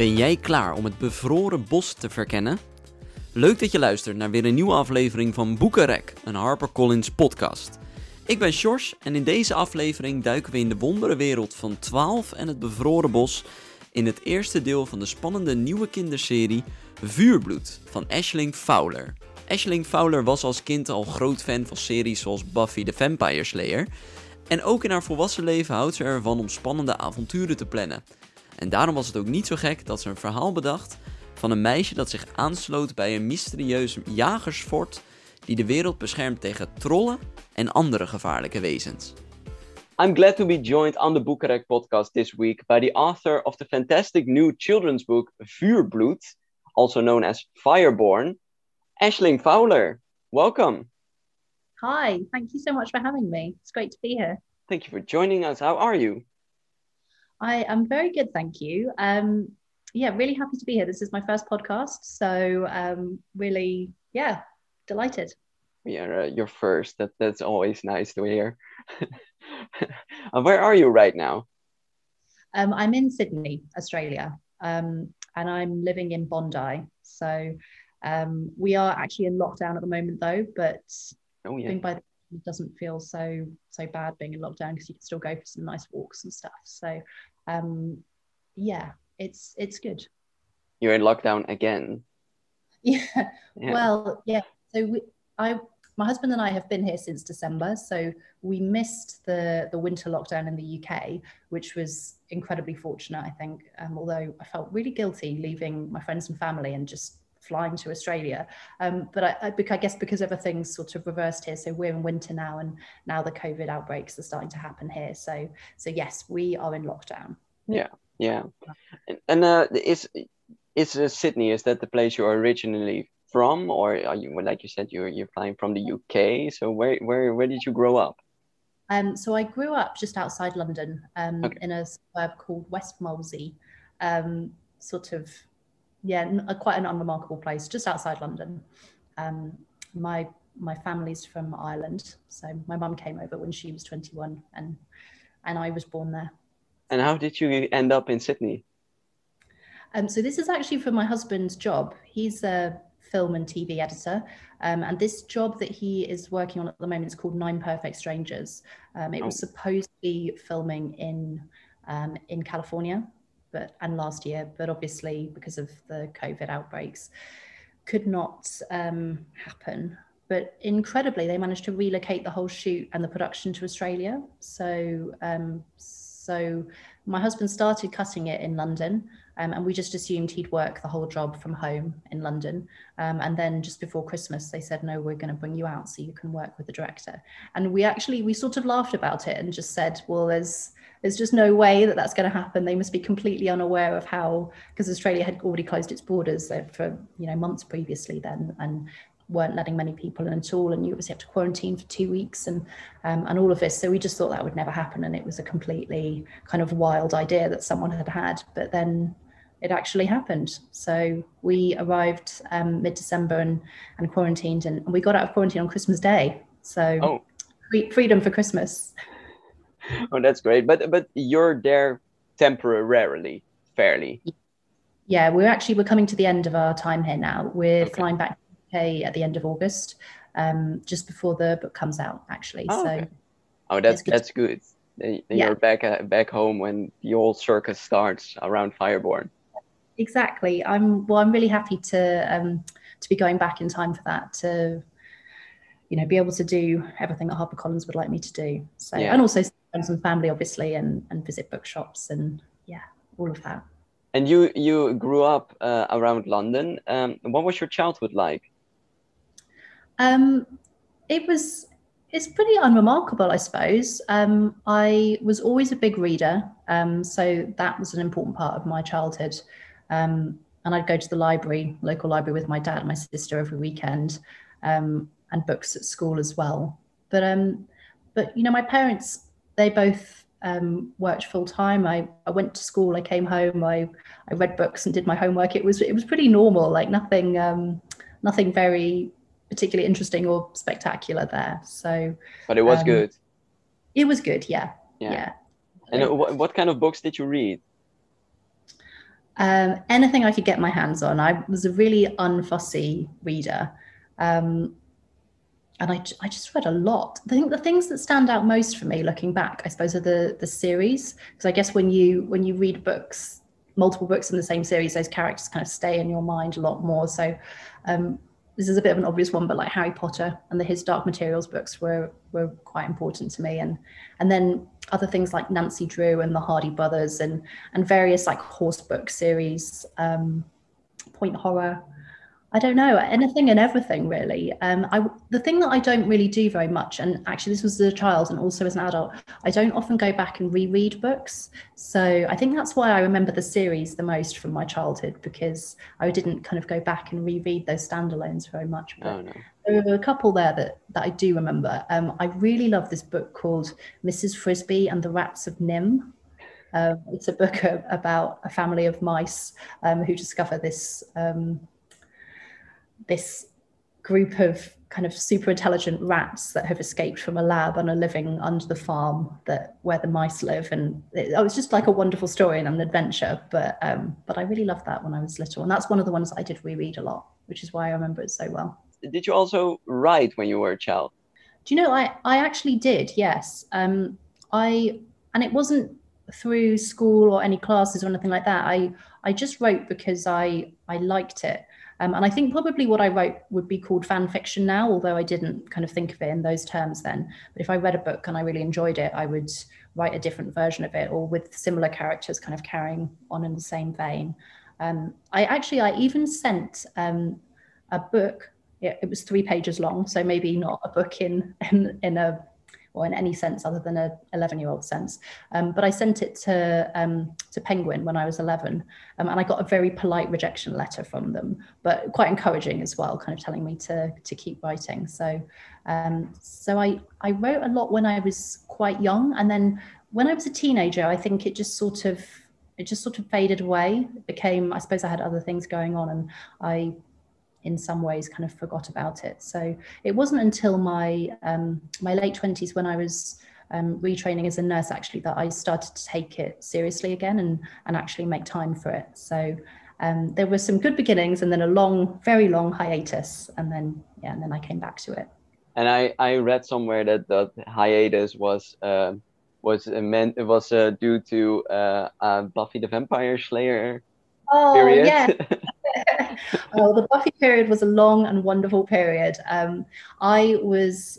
Ben jij klaar om het bevroren bos te verkennen? Leuk dat je luistert naar weer een nieuwe aflevering van Boekenrek, een HarperCollins podcast. Ik ben Sjors en in deze aflevering duiken we in de wondere wereld van 12 en het bevroren bos in het eerste deel van de spannende nieuwe kinderserie Vuurbloed van Ashling Fowler. Ashling Fowler was als kind al groot fan van series zoals Buffy the Vampire Slayer. En ook in haar volwassen leven houdt ze ervan om spannende avonturen te plannen. En daarom was het ook niet zo gek dat ze een verhaal bedacht van een meisje dat zich aansloot bij een mysterieus jagersfort die de wereld beschermt tegen trollen en andere gevaarlijke wezens. I'm glad to be joined on the Boekarek podcast this week by the author of the fantastic new children's book Vuurbloed, also known as Fireborn, Ashling Fowler. Welcome. Hi, thank you so much for having me. It's great to be here. Thank you for joining us. How are you? I am very good, thank you. Um, yeah, really happy to be here. This is my first podcast, so um, really, yeah, delighted. Yeah, uh, you're first. That that's always nice to hear. where are you right now? Um, I'm in Sydney, Australia, um, and I'm living in Bondi. So um, we are actually in lockdown at the moment, though. But Oh yeah. by the it doesn't feel so so bad being in lockdown because you can still go for some nice walks and stuff. So um, yeah, it's it's good. You're in lockdown again. Yeah. Yeah. Well, yeah. So we, I, my husband and I have been here since December. So we missed the the winter lockdown in the UK, which was incredibly fortunate, I think. Um, although I felt really guilty leaving my friends and family and just flying to Australia. Um, but I, I, I guess because everything's sort of reversed here, so we're in winter now, and now the COVID outbreaks are starting to happen here. So, so yes, we are in lockdown. Yeah. And, and uh, is is uh, Sydney? Is that the place you're originally from, or are you like you said you're you're flying from the UK? So where where where did you grow up? Um, so I grew up just outside London um, Okay. in a suburb called West Molesey, um, sort of, yeah, a, quite an unremarkable place just outside London. Um, my my family's from Ireland, so my mum came over when she was 21, and and I was born there. And how did you end up in Sydney? Um, so this is actually for my husband's job. He's a film and TV editor, um, and this job that he is working on at the moment is called Nine Perfect Strangers. Um, it was Oh. supposed to be filming in um, in California, but and last year, but obviously because of the COVID outbreaks, could not um, happen. But incredibly, they managed to relocate the whole shoot and the production to Australia. So, um, so my husband started cutting it in London, um, and we just assumed he'd work the whole job from home in London. Um, and then just before Christmas, they said, "No, we're going to bring you out so you can work with the director." And we actually we sort of laughed about it and just said, "Well, there's there's just no way that that's going to happen. They must be completely unaware of how because Australia had already closed its borders uh, for you know months previously then and." weren't letting many people in at all and you obviously have to quarantine for two weeks and um, and all of this so we just thought that would never happen and it was a completely kind of wild idea that someone had had but then it actually happened. So we arrived um, mid-December and, and quarantined, and we got out of quarantine on Christmas Day. So Oh. free, freedom for Christmas. Oh, that's great. But but you're there temporarily, fairly. Yeah, we're actually we're coming to the end of our time here now. We're Okay. flying back to the UK at the end of August, um, just before the book comes out. Actually, Oh, so okay. Oh, that's good. that's good. Then Yeah. You're back uh, back home when the old circus starts around Fireborn. Exactly. I'm well. I'm really happy to um, to be going back in time for that. To you know, be able to do everything that HarperCollins would like me to do. So, Yeah. and also friends and family, obviously, and and visit bookshops and yeah, all of that. And you you grew up uh, around London. Um, what was your childhood like? Um, it was it's pretty unremarkable, I suppose. Um, I was always a big reader, um, so that was an important part of my childhood. Um, and I'd go to the library, local library, with my dad and my sister every weekend, um, and books at school as well. But um, but you know, my parents they both um, worked full time. I, I went to school, I came home, I I read books and did my homework. It was it was pretty normal, like nothing um, nothing very particularly interesting or spectacular there. So But it was Um, good. it was good, yeah. Yeah. Yeah. And uh, what, what kind of books did you read? Um, anything I could get my hands on. I was a really unfussy reader. Um, and I, I just read a lot. I think the things that stand out most for me, looking back, I suppose, are the the series. Because I guess when you when you read books, multiple books in the same series, those characters kind of stay in your mind a lot more. So um, this is a bit of an obvious one, but like Harry Potter and the His Dark Materials books were were quite important to me, and and then other things like Nancy Drew and the Hardy Brothers and and various like horse book series, um, Point Horror. I don't know anything and everything really. Um, I the thing that I don't really do very much, and actually this was as a child and also as an adult, I don't often go back and reread books. So I think that's why I remember the series the most from my childhood because I didn't kind of go back and reread those standalones very much. But oh, no. there were a couple there that that I do remember. Um, I really love this book called Mrs. Frisby and the Rats of NIMH. Um, it's a book about a family of mice um, who discover this um, this group of kind of super intelligent rats that have escaped from a lab and are living under the farm that where the mice live. And it, it was just like a wonderful story and an adventure but um but i really loved that when i was little. And that's one of the ones i did reread a lot which is why i remember it so well. Did you also write when you were a child? Do you know i i actually did yes. Um i and it wasn't through school or any classes or anything like that. I i just wrote because i i liked it um, and I think probably what I wrote would be called fan fiction now, although I didn't kind of think of it in those terms then. But if I read a book and I really enjoyed it, I would write a different version of it or with similar characters kind of carrying on in the same vein. Um, I actually, I even sent um, a book. It, was three pages long, so maybe not a book in in, in a or in any sense other than a 11 year old sense. Um, but I sent it to um, to Penguin when I was 11, um, and I got a very polite rejection letter from them, but quite encouraging as well, kind of telling me to to keep writing. So um, so I I wrote a lot when I was quite young, and then when I was a teenager, I think it just sort of it just sort of faded away. It became I suppose I had other things going on, and I in some ways kind of forgot about it. So it wasn't until my um, my late twenties when I was um, retraining as a nurse actually that I started to take it seriously again and and actually make time for it. So um, there were some good beginnings and then a long, very long hiatus, and then yeah, and then I came back to it. And I I read somewhere that the hiatus was. Uh, was meant it was uh, due to uh, uh, Buffy the Vampire Slayer oh, period. Yeah. oh, the Buffy period was a long and wonderful period. Um, I was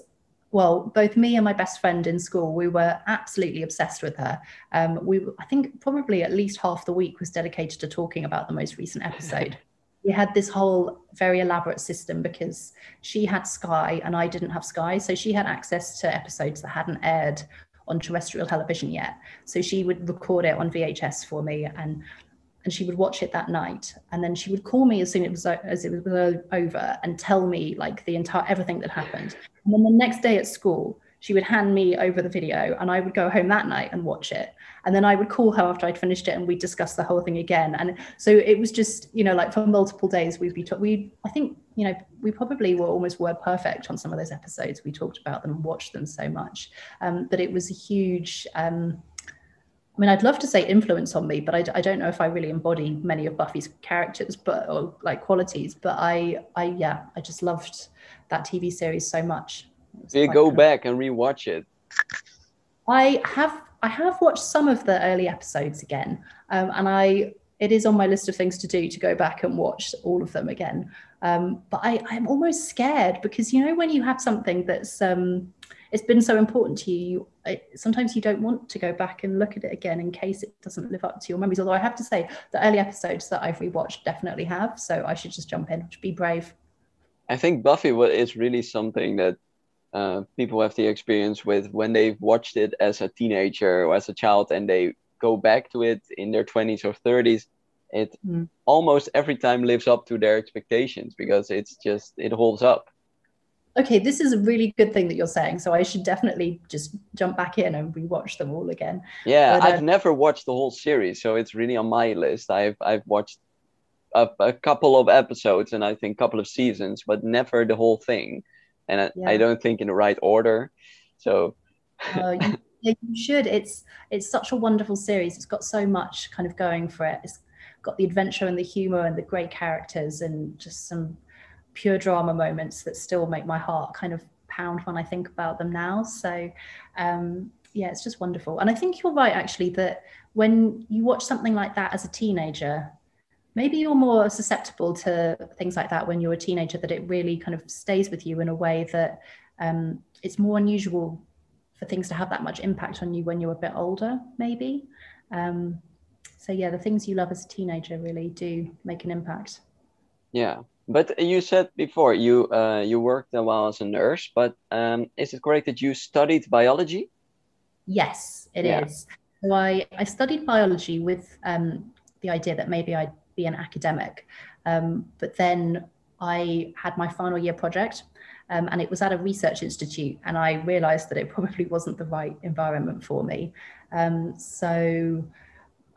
well, both me and my best friend in school, we were absolutely obsessed with her. Um, we, I think, probably at least half the week was dedicated to talking about the most recent episode. we had this whole very elaborate system because she had Sky and I didn't have Sky, so she had access to episodes that hadn't aired on terrestrial television yet. So she would record it on VHS for me, and and she would watch it that night. And then she would call me as soon as it was as it was over and tell me like the entire everything that happened. And then the next day at school she would hand me over the video and i would go home that night and watch it. And then i would call her after i'd finished it and we'd discuss the whole thing again. And so it was just you know like for multiple days we'd be we i think you know we probably were almost word perfect on some of those episodes. We talked about them and watched them so much. Um, but it was a huge um, mean, I'd love to say influence on me, but I, I, don't know if I really embody many of Buffy's characters, but or like qualities. But I, I yeah, I just loved that TV series so much. Do you go back and rewatch it? I have, I have watched some of the early episodes again, um, and I, it is on my list of things to do to go back and watch all of them again. Um, but I, I'm almost scared because you know when you have something that's um, it's been so important to you, you sometimes you don't want to go back and look at it again in case it doesn't live up to your memories. Although i have to say the early episodes that i've rewatched definitely have so i should just jump in. Be brave. I think buffy is really something that uh, people have the experience with when they've watched it as a teenager or as a child and they go back to it in their 20s or 30s it mm. almost every time lives up to their expectations because it's just it holds up okay, this is a really good thing that you're saying. So I should definitely just jump back in and rewatch them all again. Yeah, but, uh, I've never watched the whole series, so it's really on my list. I've I've watched a, a couple of episodes and I think a couple of seasons, but never the whole thing. And I, yeah. I don't think in the right order. So. uh, you, yeah, you should. It's it's such a wonderful series. It's got so much kind of going for it. It's got the adventure and the humor and the great characters and just some pure drama moments that still make my heart kind of pound when I think about them now. So, um, yeah, it's just wonderful. And I think you're right, actually, that when you watch something like that as a teenager, maybe you're more susceptible to things like that when you're a teenager, that it really kind of stays with you in a way that um, it's more unusual for things to have that much impact on you when you're a bit older, maybe. Um, so yeah, the things you love as a teenager really do make an impact. Yeah, but you said before you uh, you worked a while as a nurse, but um, is it correct that you studied biology? Yes, it yeah. is. So I, I studied biology with um, the idea that maybe I'd be an academic, um, but then I had my final year project um, and it was at a research institute and i realized that it probably wasn't the right environment for me um, so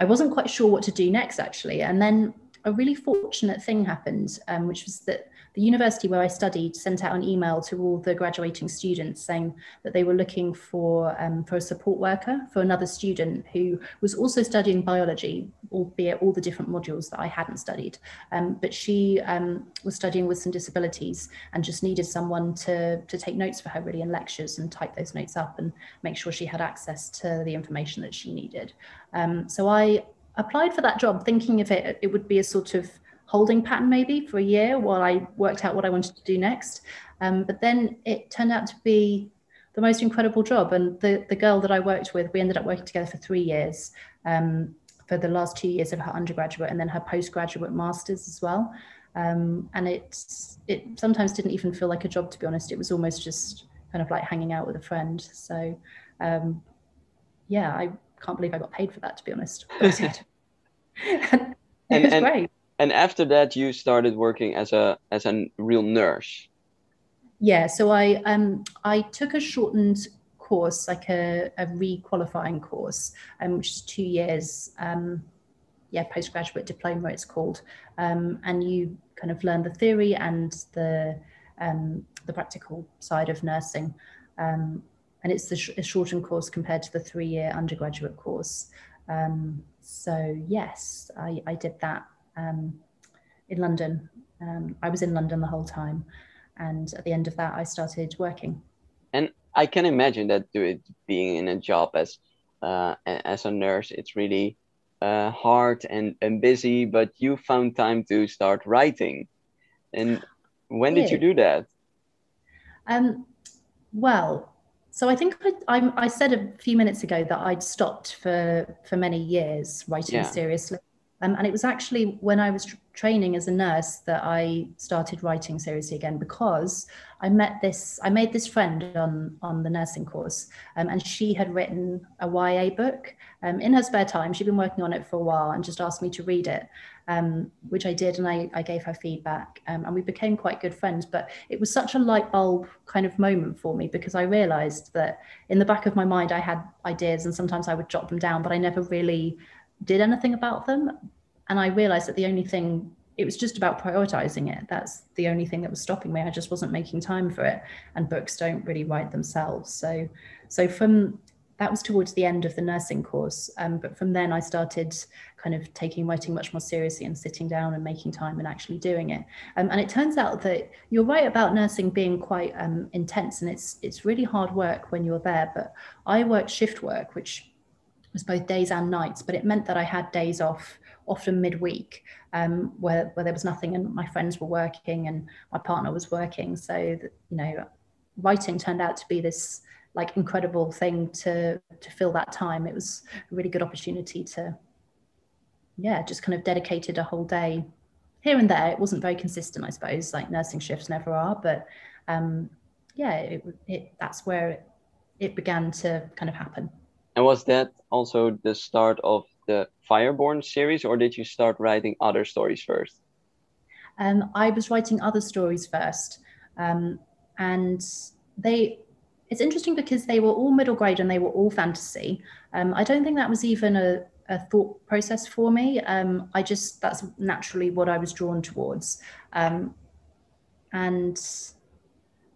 i wasn't quite sure what to do next actually and then a really fortunate thing happened um, which was that the university where I studied sent out an email to all the graduating students saying that they were looking for um, for a support worker for another student who was also studying biology, albeit all the different modules that I hadn't studied. Um, but she um, was studying with some disabilities and just needed someone to to take notes for her really in lectures and type those notes up and make sure she had access to the information that she needed. Um, so I applied for that job thinking of it it would be a sort of holding pattern maybe for a year while I worked out what I wanted to do next. Um, but then it turned out to be the most incredible job. And the, the girl that I worked with, we ended up working together for three years um, for the last two years of her undergraduate and then her postgraduate masters as well. Um, and it, it sometimes didn't even feel like a job, to be honest. It was almost just kind of like hanging out with a friend. So, um, yeah, I can't believe I got paid for that, to be honest. it and, was and, great. and after that you started working as a as a real nurse. Yeah so i um i took a shortened course like a, a re-qualifying course um, which is two years um yeah postgraduate diploma it's called. Um, and you kind of learn the theory and the um, the practical side of nursing. Um, and it's the sh- a shortened course compared to the three-year undergraduate course um, so yes I, I did that um, in London. Um, I was in London the whole time, and at the end of that, I started working. And I can imagine that being in a job as uh, as a nurse, it's really uh, hard and, and busy. But you found time to start writing. And when did you do that? Um, well, so I think I, I, I, said a few minutes ago that I'd stopped for for many years writing yeah. seriously. Um, and it was actually when I was tr- training as a nurse that I started writing seriously again because I met this, I made this friend on, on the nursing course, um, and she had written a YA book um, in her spare time. She'd been working on it for a while and just asked me to read it, um, which I did, and I, I gave her feedback, um, and we became quite good friends. But it was such a light bulb kind of moment for me because I realized that in the back of my mind, I had ideas, and sometimes I would jot them down, but I never really did anything about them. And I realized that the only thing, it was just about prioritizing it. That's the only thing that was stopping me. I just wasn't making time for it. And books don't really write themselves. So, so from that was towards the end of the nursing course. Um, but from then I started kind of taking writing much more seriously and sitting down and making time and actually doing it. Um, and it turns out that you're right about nursing being quite um, intense and it's it's really hard work when you're there. But I worked shift work, which was both days and nights, but it meant that I had days off often midweek um, where, where there was nothing and my friends were working and my partner was working. So, you know, writing turned out to be this like incredible thing to to fill that time. It was a really good opportunity to, yeah, just kind of dedicated a whole day here and there. It wasn't very consistent, I suppose, like nursing shifts never are, but um, yeah, it, it, that's where it, it began to kind of happen. And was that also the start of the Fireborn series, or did you start writing other stories first? Um, I was writing other stories first, um, and they. It's interesting because they were all middle grade and they were all fantasy. Um, I don't think that was even a, a thought process for me. Um, I just that's naturally what I was drawn towards, um, and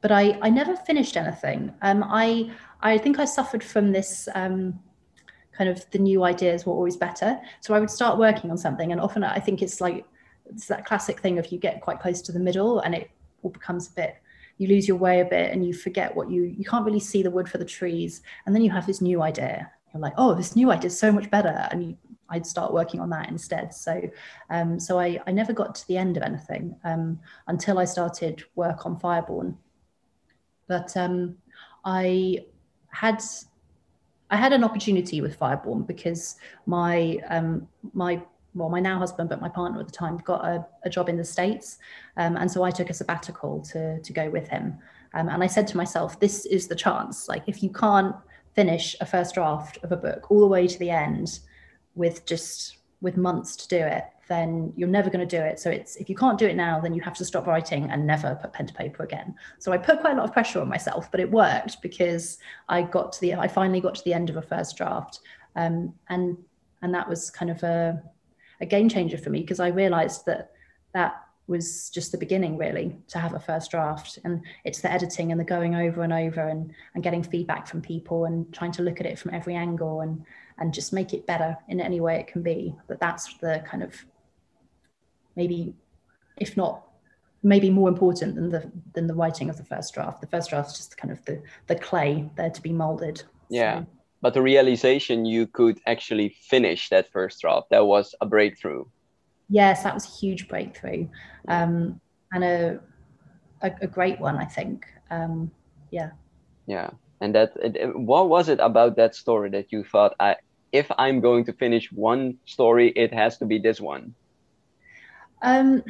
but I I never finished anything. Um, I I think I suffered from this um, kind of the new ideas were always better. So I would start working on something, and often I think it's like it's that classic thing of you get quite close to the middle, and it all becomes a bit you lose your way a bit and you forget what you you can't really see the wood for the trees and then you have this new idea. You're like oh this new idea is so much better and you, i'd start working on that instead. So um, so I, I never got to the end of anything um, until i started work on fireborn. But um, i had I had an opportunity with Fireborn because my um, my well, my now husband, but my partner at the time, got a, a job in the States. Um, and so I took a sabbatical to, to go with him. Um, and I said to myself, this is the chance. Like, if you can't finish a first draft of a book all the way to the end with just with months to do it, then you're never going to do it. So it's if you can't do it now, then you have to stop writing and never put pen to paper again. So I put quite a lot of pressure on myself, but it worked because I got to the I finally got to the end of a first draft, um, and and that was kind of a a game changer for me because I realized that that was just the beginning really to have a first draft and it's the editing and the going over and over and, and getting feedback from people and trying to look at it from every angle and and just make it better in any way it can be that that's the kind of maybe if not maybe more important than the than the writing of the first draft. The first draft is just kind of the the clay there to be molded. Yeah. So, but the realization you could actually finish that first draft that was a breakthrough. Yes that was a huge breakthrough. Um, and a, a, a great one i think. Um, yeah. Yeah. And that it, what was it about that story that you thought i if i'm going to finish one story it has to be this one um,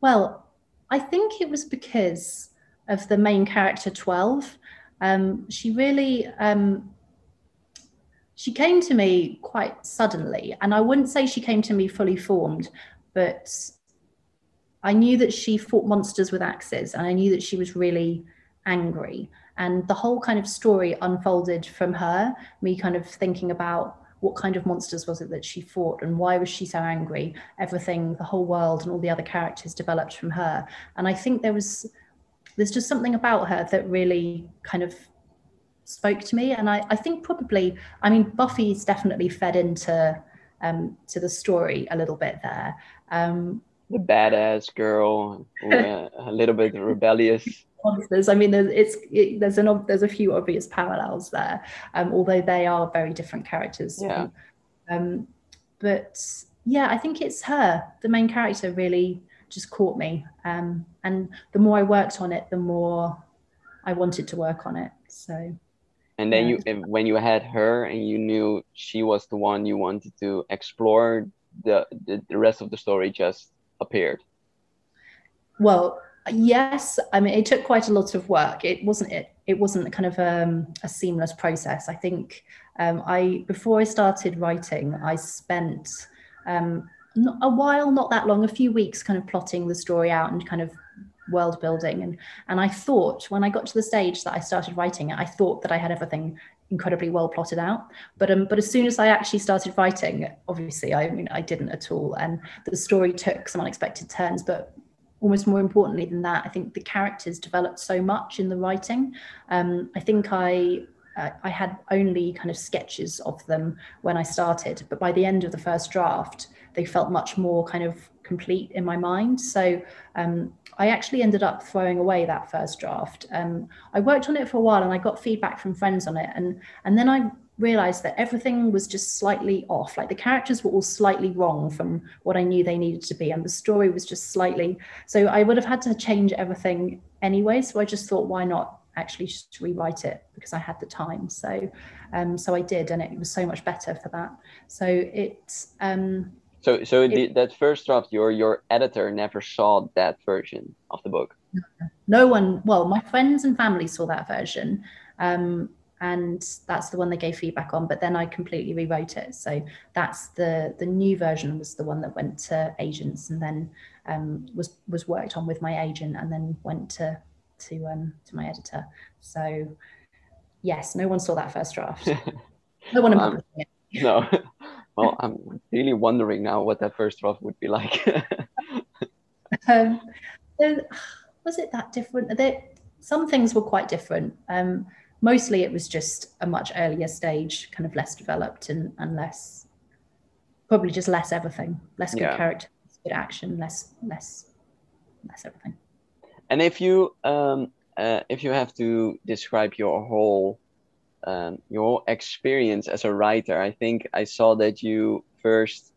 well i think it was because of the main character 12 um, she really um, she came to me quite suddenly. And I wouldn't say she came to me fully formed, but I knew that she fought monsters with axes and I knew that she was really angry. And the whole kind of story unfolded from her, me kind of thinking about what kind of monsters was it that she fought and why was she so angry everything the whole world and all the other characters developed from her and i think there was there's just something about her that really kind of spoke to me. And I, I think probably, I mean, Buffy's definitely fed into um, to the story a little bit there. Um, the badass girl, a little bit rebellious. Monsters. I mean, there's it's it, there's an there's a few obvious parallels there, um, although they are very different characters. Yeah. Um, but yeah, I think it's her, the main character, really just caught me. Um, and the more I worked on it, the more I wanted to work on it. So and then yeah. you when you had her and you knew she was the one you wanted to explore the, the, the rest of the story just appeared well yes i mean it took quite a lot of work. It wasn't it it wasn't kind of um, a seamless process. I think um, i before i started writing i spent um, a while not that long a few weeks kind of plotting the story out and kind of world building. And and I thought when I got to the stage that I started writing it I thought that I had everything incredibly well plotted out. But um but as soon as I actually started writing obviously I mean I didn't at all. And the story took some unexpected turns but almost more importantly than that I think the characters developed so much in the writing um I think I uh, I had only kind of sketches of them when I started, but by the end of the first draft, they felt much more kind of complete in my mind. So um, I actually ended up throwing away that first draft. Um, I worked on it for a while and I got feedback from friends on it. And, and then I realized that everything was just slightly off. Like the characters were all slightly wrong from what I knew they needed to be. And the story was just slightly. So I would have had to change everything anyway. So I just thought, why not actually just rewrite it because I had the time. So, um, so I did, and it was so much better for that. So it's, um, so, so it, the, that first draft, your your editor never saw that version of the book. No one. Well, my friends and family saw that version, um, and that's the one they gave feedback on. But then I completely rewrote it. So that's the the new version was the one that went to agents, and then um, was was worked on with my agent, and then went to to um, to my editor. So yes, no one saw that first draft. no one um. No. well, I'm really wondering now what that first draft would be like. um, was it that different? There, some things were quite different. Um, mostly it was just a much earlier stage, kind of less developed and, and less, probably just less everything, less good yeah. character, good action, less, less, less everything. And if you, um, uh, if you have to describe your whole, um, your experience as a writer, I think I saw that you first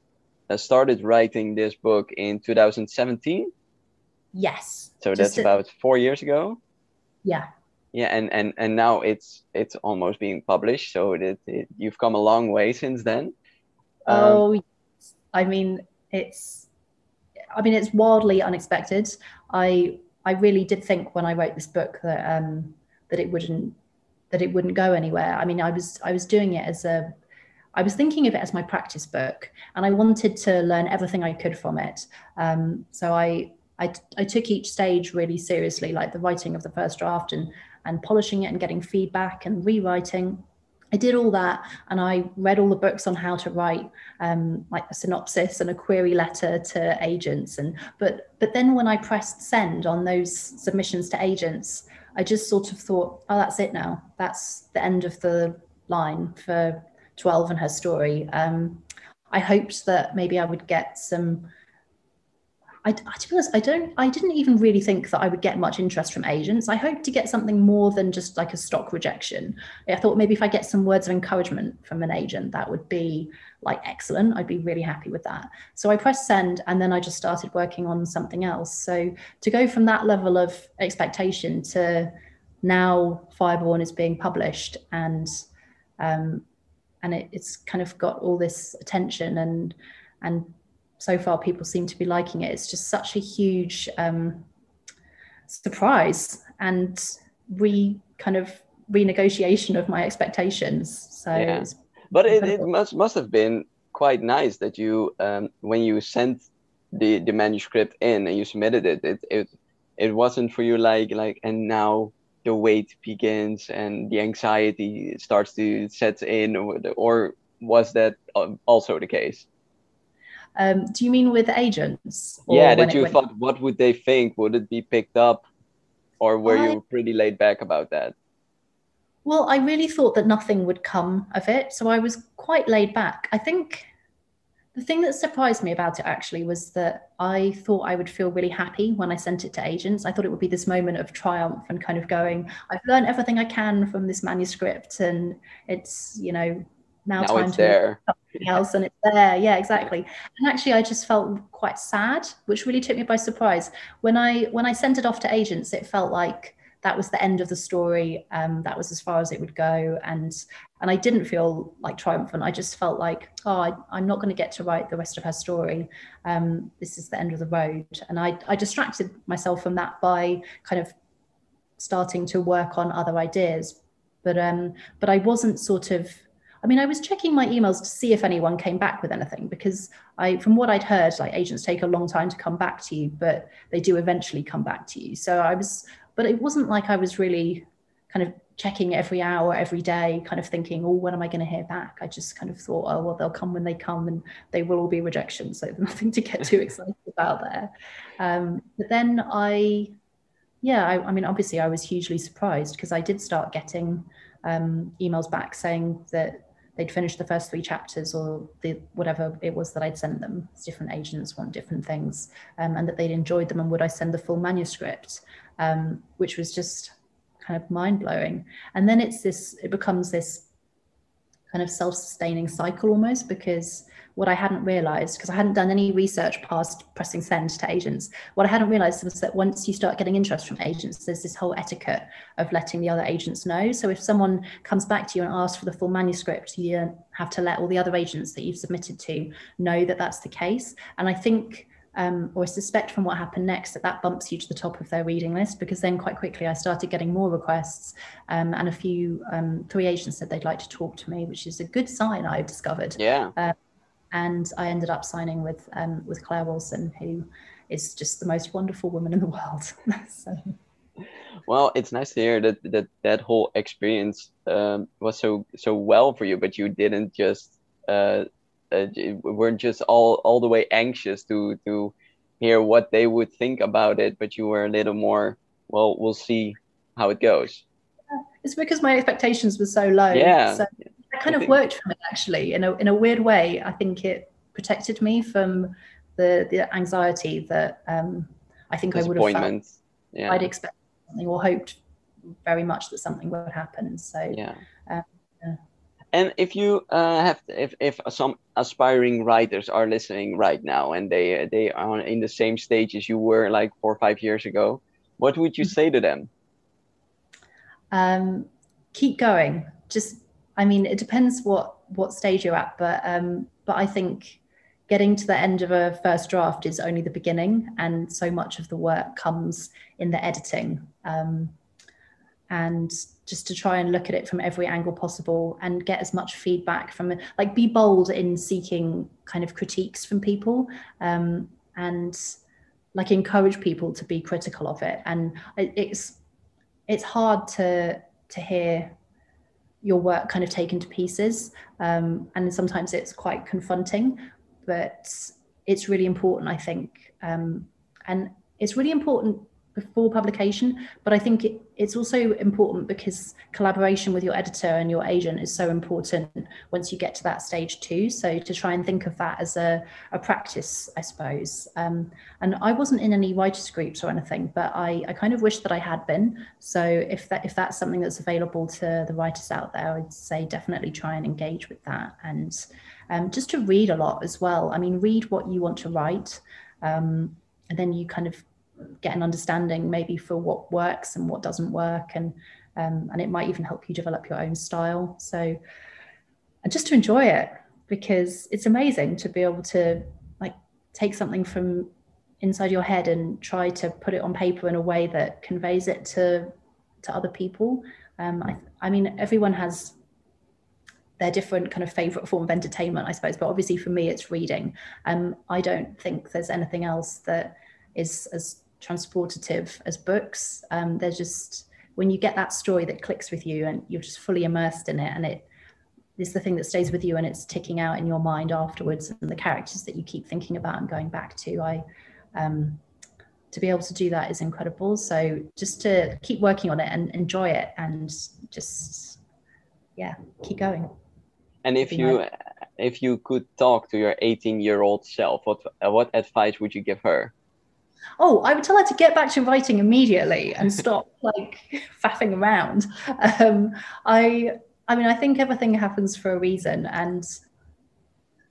uh, started writing this book in 2017. Yes. So that's about four years ago. Yeah yeah and and and now it's it's almost being published so it, it you've come a long way since then. Um, oh i mean it's i mean it's wildly unexpected. I i really did think when i wrote this book that um that it wouldn't that it wouldn't go anywhere. I mean i was i was doing it as a I was thinking of it as my practice book, and I wanted to learn everything I could from it. Um, so I, I, I took each stage really seriously, like the writing of the first draft and and polishing it and getting feedback and rewriting. I did all that and I read all the books on how to write um, like a synopsis and a query letter to agents. And but but then when I pressed send on those submissions to agents I just sort of thought oh that's it now. That's the end of the line for 12 and her story. Um, I hoped that maybe I would get some I, to be honest, I don't. I didn't even really think that I would get much interest from agents. I hoped to get something more than just like a stock rejection. I thought maybe if I get some words of encouragement from an agent, that would be like excellent. I'd be really happy with that. So I pressed send, and then I just started working on something else. So to go from that level of expectation to now Fireborn is being published, and um, and it, it's kind of got all this attention and and so far people seem to be liking it. It's just such a huge um, surprise and re kind of renegotiation of my expectations. So, yeah. but it, it must must have been quite nice that you um, when you sent the the manuscript in and you submitted it, it it it wasn't for you like like and now the wait begins and the anxiety starts to set in or, or was that also the case um, do you mean with agents? Yeah, that you thought, what would they think? Would it be picked up? Or were I... you pretty laid back about that? Well, I really thought that nothing would come of it. So I was quite laid back. I think the thing that surprised me about it actually was that I thought I would feel really happy when I sent it to agents. I thought it would be this moment of triumph and kind of going, I've learned everything I can from this manuscript and it's, you know, now, now time it's to there. something else and it's there. Yeah exactly. And actually i just felt quite sad which really took me by surprise. When i when i sent it off to agents it felt like that was the end of the story. Um, that was as far as it would go. And and i didn't feel like triumphant. I just felt like oh I, am not going to get to write the rest of her story. Um, this is the end of the road. And I, I distracted myself from that by kind of starting to work on other ideas. But um but i wasn't sort of I mean, I was checking my emails to see if anyone came back with anything because I, from what I'd heard, like agents take a long time to come back to you, but they do eventually come back to you. So I was, but it wasn't like I was really kind of checking every hour, every day, kind of thinking, oh, when am I going to hear back? I just kind of thought, oh, well, they'll come when they come and they will all be rejections. So nothing to get too excited about there. Um, but then I, yeah, I, I mean, obviously I was hugely surprised because I did start getting um, emails back saying that they'd finished the first three chapters or the whatever it was that I'd sent them. Different agents want different things, um, and that they'd enjoyed them. And would I send the full manuscript, um, which was just kind of mind blowing. And then it's this. It becomes this kind of self-sustaining cycle almost because what I hadn't realized, because I hadn't done any research past pressing send to agents, what I hadn't realized was that once you start getting interest from agents, there's this whole etiquette of letting the other agents know. So if someone comes back to you and asks for the full manuscript, you have to let all the other agents that you've submitted to know that that's the case. And I think um, or I suspect from what happened next that that bumps you to the top of their reading list because then quite quickly I started getting more requests um, and a few um, three agents said they'd like to talk to me, which is a good sign I've discovered. Yeah. Uh, and I ended up signing with um, with Claire Wilson, who is just the most wonderful woman in the world. so. Well, it's nice to hear that that that whole experience um, was so so well for you, but you didn't just uh, uh, weren't just all all the way anxious to to hear what they would think about it, but you were a little more well. We'll see how it goes. it's because my expectations were so low. Yeah. So that kind of worked for me actually. In a in a weird way, I think it protected me from the the anxiety that um, I think I would have felt. Yeah. I'd expected something or hoped very much that something would happen. So yeah. Um, yeah. And if you uh, have, if if some aspiring writers are listening right now and they they are in the same stage as you were like four or five years ago, what would you Mhm. say to them? um, keep going. Just, I mean, it depends what what stage you're at, but um, but I think getting to the end of a first draft is only the beginning, and so much of the work comes in the editing. Um, and just to try and look at it from every angle possible and get as much feedback from like be bold in seeking kind of critiques from people um, and like encourage people to be critical of it and it's it's hard to to hear your work kind of taken to pieces. Um, and sometimes it's quite confronting but it's really important i think. Um, and it's really important before publication but i think it, it's also important because collaboration with your editor and your agent is so important once you get to that stage too. So to try and think of that as a, a practice i suppose. Um, and i wasn't in any writers groups or anything but I, I kind of wish that i had been. So if that if that's something that's available to the writers out there i'd say definitely try and engage with that. And um, just to read a lot as well. I mean read what you want to write um, and then you kind of get an understanding maybe for what works and what doesn't work and um, and it might even help you develop your own style. So and just to enjoy it because it's amazing to be able to like take something from inside your head and try to put it on paper in a way that conveys it to to other people. Um, I, I mean everyone has their different kind of favorite form of entertainment i suppose but obviously for me it's reading. Um, i don't think there's anything else that is as transportative as books. Um, they're just when you get that story that clicks with you and you're just fully immersed in it and it is the thing that stays with you and it's ticking out in your mind afterwards and the characters that you keep thinking about and going back to i um, to be able to do that is incredible. So just to keep working on it and enjoy it and just yeah keep going. And if you if you could talk to your 18 year old self, what what advice would you give her? Oh, I would tell her to get back to writing immediately and stop like faffing around. Um, I, I mean, I think everything happens for a reason, and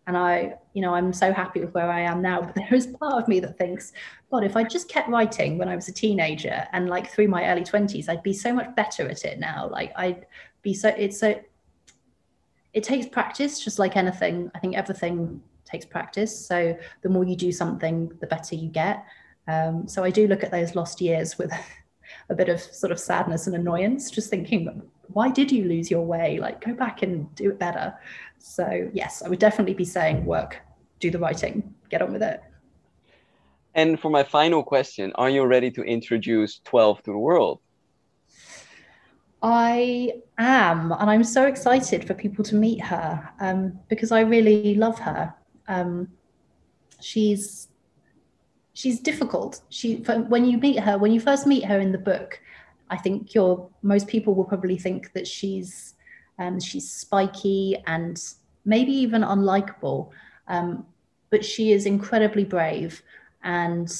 and I, you know, I'm so happy with where I am now. But there is part of me that thinks, God, if I just kept writing when I was a teenager and like through my early twenties, I'd be so much better at it now. Like I'd be so. It's so. It takes practice, just like anything. I think everything takes practice. So the more you do something, the better you get. Um, so I do look at those lost years with a bit of sort of sadness and annoyance, just thinking, why did you lose your way? Like, go back and do it better. So, yes, I would definitely be saying, work, do the writing, get on with it. And for my final question, are you ready to introduce 12 to the world? I am, and I'm so excited for people to meet her um, because I really love her. Um, she's she's difficult. She when you meet her, when you first meet her in the book, I think you're most people will probably think that she's um, she's spiky and maybe even unlikable, um, but she is incredibly brave and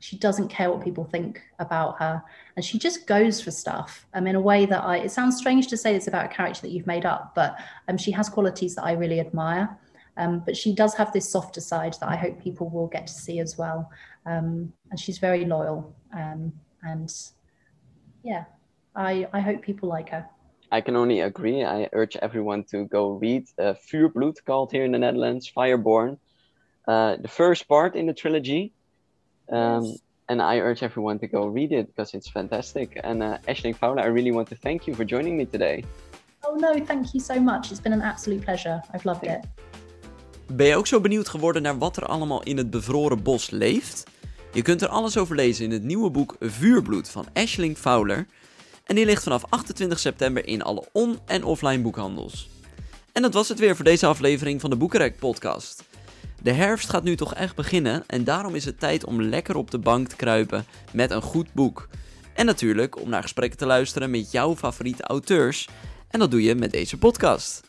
she doesn't care what people think about her and she just goes for stuff um, in a way that I, it sounds strange to say this about a character that you've made up, but um, she has qualities that I really admire. Um, but she does have this softer side that I hope people will get to see as well. Um, and she's very loyal. Um, and yeah, I, I hope people like her. I can only agree. I urge everyone to go read uh, Vuurbloed, called here in the Netherlands, Fireborn, uh, the first part in the trilogy. Um, Yes. And I urge everyone to go read it because it's fantastic. And uh, Aisling Fowler, I really want to thank you for joining me today. Oh no, thank you so much. It's been an absolute pleasure. I've loved it. Ben je ook zo benieuwd geworden naar wat er allemaal in het bevroren bos leeft? Je kunt er alles over lezen in het nieuwe boek Vuurbloed van Aisling Fowler. En die ligt vanaf 28 september in alle on- en offline boekhandels. En dat was het weer voor deze aflevering van de Boekenrek podcast. De herfst gaat nu toch echt beginnen en daarom is het tijd om lekker op de bank te kruipen met een goed boek. En natuurlijk om naar gesprekken te luisteren met jouw favoriete auteurs. En dat doe je met deze podcast.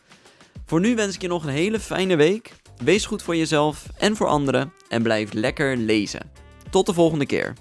Voor nu wens ik je nog een hele fijne week. Wees goed voor jezelf en voor anderen en blijf lekker lezen. Tot de volgende keer.